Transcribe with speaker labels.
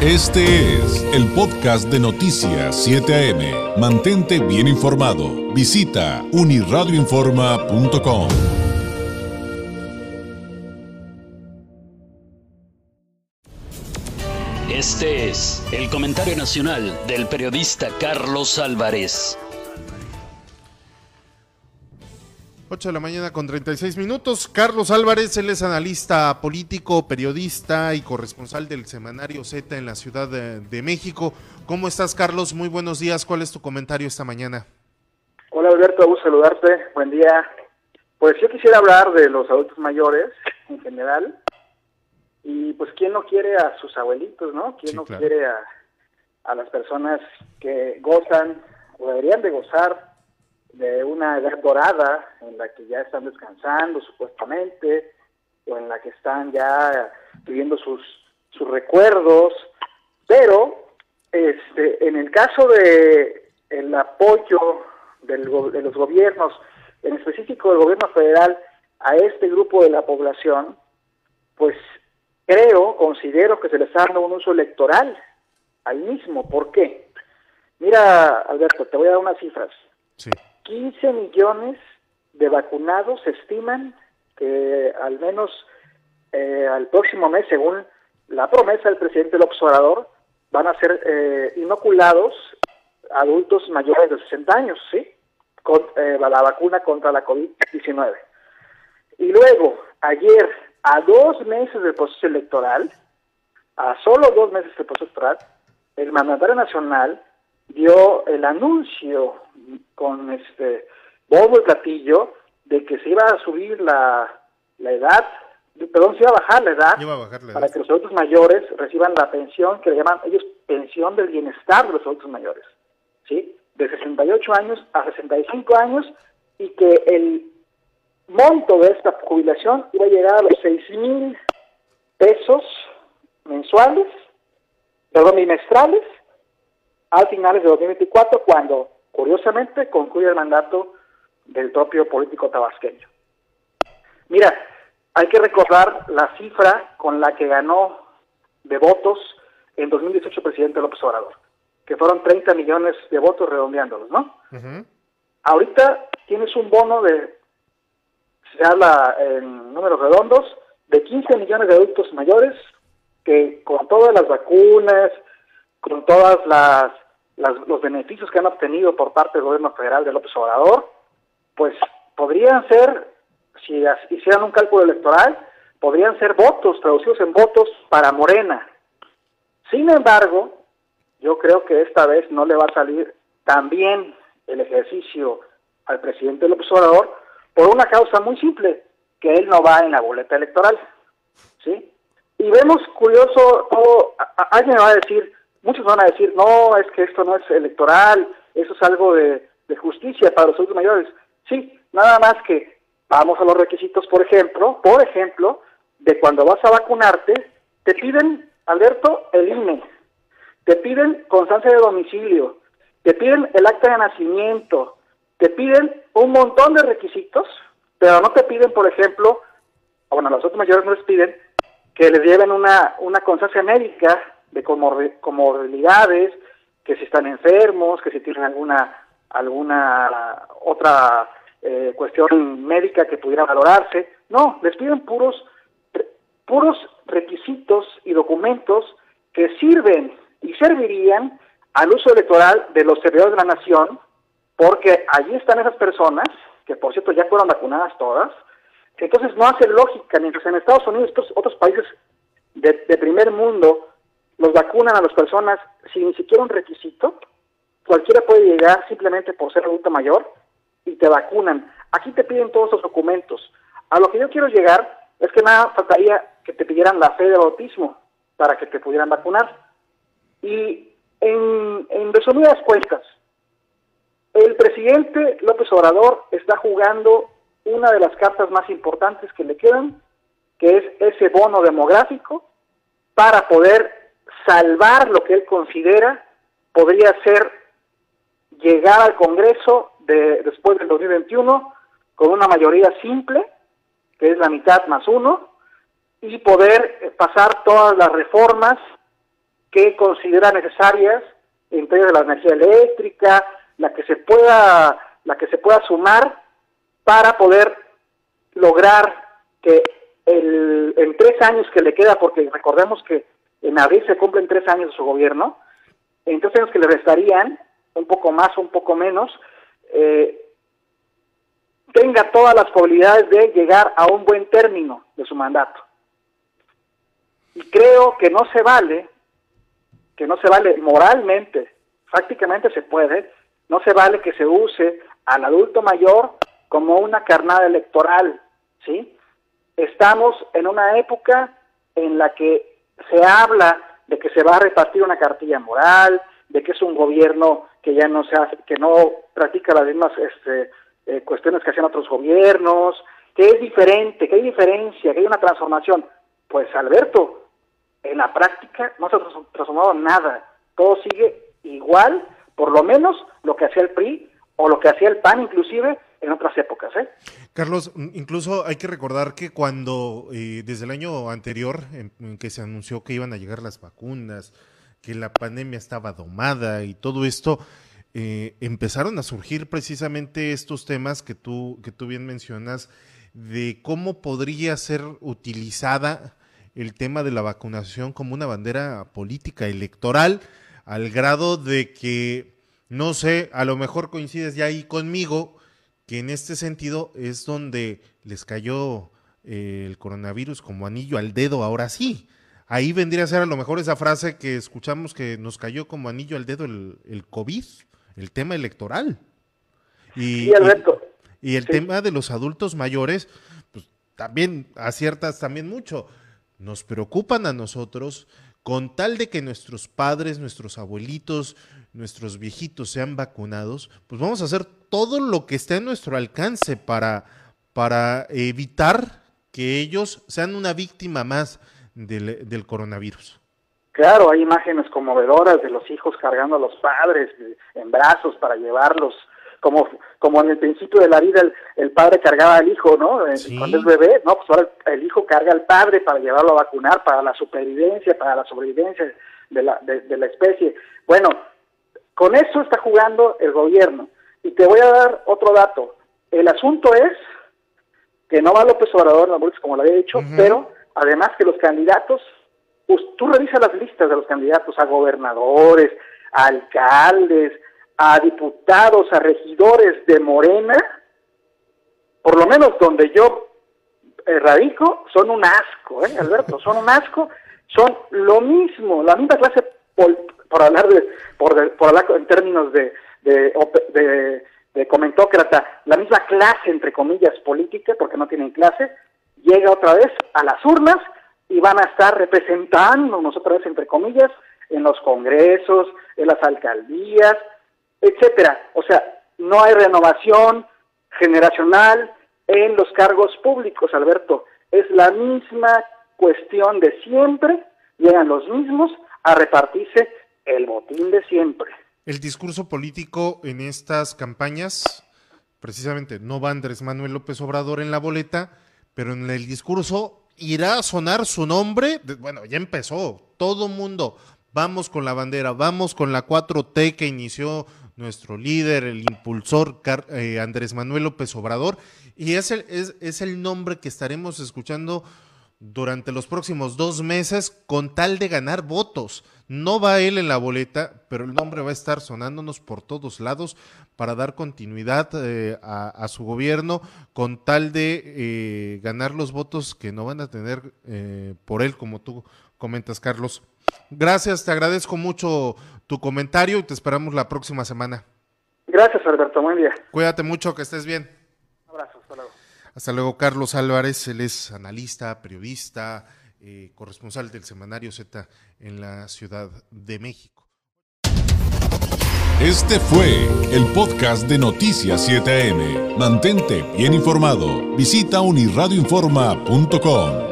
Speaker 1: Este es el podcast de Noticias 7 AM. Mantente bien informado. Visita uniradioinforma.com.
Speaker 2: Este es el comentario nacional del periodista Carlos Álvarez.
Speaker 3: 8 de la mañana con 36 minutos. Carlos Álvarez, él es analista político, periodista y corresponsal del semanario Z en la Ciudad de, de, México. ¿Cómo estás, Carlos? Muy buenos días. ¿Cuál es tu comentario esta mañana?
Speaker 4: Hola, Alberto. Gusto saludarte. Buen día. Pues yo quisiera hablar de los adultos mayores en general. Y pues, ¿quién no quiere a sus abuelitos, no? ¿Quién
Speaker 3: Sí,
Speaker 4: no
Speaker 3: claro.
Speaker 4: quiere a, a las personas que gozan o deberían de gozar de una edad dorada en la que ya están descansando supuestamente o en la que están ya viviendo sus sus recuerdos pero este en el caso de el apoyo del de los gobiernos en específico del gobierno federal a este grupo de la población pues creo considero que se les está dando un uso electoral ahí mismo ¿por qué? mira Alberto te voy a dar unas cifras
Speaker 3: Sí.
Speaker 4: 15 millones de vacunados estiman que al menos eh, al próximo mes, según la promesa del presidente López Obrador, van a ser eh, inoculados adultos mayores de 60 años, ¿sí? Con eh, la vacuna contra la COVID-19. Y luego, ayer, a dos meses del proceso electoral, a solo dos meses del proceso electoral, el mandatario nacional dio el anuncio con este bombo y platillo de que se iba a subir la, la edad, perdón, se iba a bajar la edad
Speaker 3: Iba a bajar la
Speaker 4: para que los adultos mayores reciban la pensión que le llaman ellos pensión del bienestar de los adultos mayores, ¿sí? De 68 años a 65 años y que el monto de esta jubilación iba a llegar a los 6 mil pesos mensuales, perdón, bimestrales, a finales de 2024, cuando, curiosamente, concluye el mandato del propio político tabasqueño. Mira, hay que recordar la cifra con la que ganó de votos en 2018 el presidente López Obrador, que fueron 30 millones de votos redondeándolos, ¿no? Ahorita tienes un bono de, se habla en números redondos, de 15 millones de adultos mayores que con todas las vacunas, con todas las, las- los beneficios que han obtenido por parte del gobierno federal de López Obrador, pues podrían ser, si hicieran un cálculo electoral, podrían ser votos, traducidos en votos para Morena. Sin embargo, yo creo que esta vez no le va a salir tan bien el ejercicio al presidente López Obrador por una causa muy simple, que él no va en la boleta electoral. ¿Sí? Y vemos curioso, alguien va a decir, muchos van a decir, no, es que esto no es electoral, eso es algo de, justicia para los adultos mayores. Sí, nada más que vamos a los requisitos, por ejemplo, por ejemplo, de cuando vas a vacunarte, te piden, Alberto, el INE, te piden constancia de domicilio, te piden el acta de nacimiento, te piden un montón de requisitos, pero no te piden, por ejemplo, bueno, los otros mayores no les piden que les lleven una, una constancia médica de comor- comorbilidades, que si están enfermos, que si tienen alguna alguna otra eh, cuestión médica que pudiera valorarse. No, les piden puros puros requisitos y documentos que sirven y servirían al uso electoral de los servidores de la nación, porque allí están esas personas, que por cierto ya fueron vacunadas todas, entonces no hace lógica, mientras en Estados Unidos y otros países de, de primer mundo los vacunan a las personas sin ni siquiera un requisito, cualquiera puede llegar simplemente por ser adulto mayor y te vacunan. Aquí te piden todos los documentos. A lo que yo quiero llegar es que nada faltaría que te pidieran la fe de bautismo para que te pudieran vacunar. Y en, en resumidas cuentas, el presidente López Obrador está jugando una de las cartas más importantes que le quedan, que es ese bono demográfico, para poder salvar lo que él considera podría ser llegar al Congreso de, después del 2021 con una mayoría simple, que es la mitad más uno, y poder eh, pasar todas las reformas que considera necesarias, entre ellas la energía eléctrica, la que se pueda, la que se pueda sumar para poder lograr que el, en tres años que le queda, porque recordemos que en abril se cumplen tres años de su gobierno, en tres años que le restarían, un poco más o un poco menos, eh, tenga todas las probabilidades de llegar a un buen término de su mandato. Y creo que no se vale, que no se vale moralmente, prácticamente se puede, no se vale que se use al adulto mayor como una carnada electoral, ¿sí? Estamos en una época en la que se habla de que se va a repartir una cartilla moral, de que es un gobierno que ya no se hace, que no practica las mismas este, eh, cuestiones que hacían otros gobiernos, que es diferente, que hay diferencia, que hay una transformación. Pues Alberto, en la práctica no se ha transformado nada, todo sigue igual, por lo menos lo que hacía el PRI o lo que hacía el PAN inclusive en otras épocas. ¿eh?
Speaker 3: Carlos, incluso hay que recordar que cuando eh, desde el año anterior, en, que se anunció que iban a llegar las vacunas, que la pandemia estaba domada y todo esto, eh, empezaron a surgir precisamente estos temas que tú, que tú bien mencionas, de cómo podría ser utilizada el tema de la vacunación como una bandera política electoral, al grado de que, no sé, a lo mejor coincides ya ahí conmigo, que en este sentido es donde les cayó eh, el coronavirus como anillo al dedo, ahora sí. Ahí vendría a ser a lo mejor esa frase que escuchamos que nos cayó como anillo al dedo el, el COVID, el tema electoral. Y, y, el tema de los adultos mayores, pues también aciertas también mucho. Nos preocupan a nosotros con tal de que nuestros padres, nuestros abuelitos, nuestros viejitos sean vacunados, pues vamos a hacer todo lo que esté a nuestro alcance para, para evitar que ellos sean una víctima más del, del coronavirus.
Speaker 4: Claro, hay imágenes conmovedoras de los hijos cargando a los padres en brazos para llevarlos, como, como en el principio de la vida el, padre cargaba al hijo, ¿no? Eh, cuando es bebé, no, pues ahora el hijo carga al padre para llevarlo a vacunar, para la supervivencia, para la sobrevivencia de la, de la especie. Bueno, con eso está jugando el gobierno. Y te voy a dar otro dato. El asunto es que no va López Obrador, como lo había dicho, pero además que los candidatos, pues tú revisas las listas de los candidatos a gobernadores, a alcaldes, a diputados, a regidores de Morena, por lo menos donde yo eh, radico, son un asco, ¿eh, Alberto? Son un asco, son lo mismo, la misma clase por hablar de, por, hablar en términos de, de, de, comentócrata, la misma clase, entre comillas, política, porque no tienen clase, llega otra vez a las urnas y van a estar representándonos otra vez, entre comillas, en los congresos, en las alcaldías, etcétera. O sea, no hay renovación generacional en los cargos públicos, Alberto. Es la misma cuestión de siempre, llegan los mismos a repartirse el botín de siempre.
Speaker 3: El discurso político en estas campañas, precisamente, no va Andrés Manuel López Obrador en la boleta, pero en el discurso irá a sonar su nombre. Bueno, ya empezó, todo mundo. Vamos con la bandera, vamos con la 4T que inició nuestro líder, el impulsor eh, Andrés Manuel López Obrador, y es el, es, es el nombre que estaremos escuchando durante los próximos dos meses con tal de ganar votos. No va él en la boleta, pero el nombre va a estar sonándonos por todos lados para dar continuidad eh, a, su gobierno con tal de eh, ganar los votos que no van a tener eh, por él, como tú comentas, Carlos. Gracias, te agradezco mucho tu comentario y te esperamos la próxima semana.
Speaker 4: Gracias, Alberto. Muy bien.
Speaker 3: Cuídate mucho, que estés bien.
Speaker 4: Un abrazo, hasta luego.
Speaker 3: Hasta luego, Carlos Álvarez, él es analista, periodista, eh, corresponsal del semanario Z en la Ciudad de México.
Speaker 1: Este fue el podcast de Noticias 7am. Mantente bien informado. Visita unirradioinforma.com.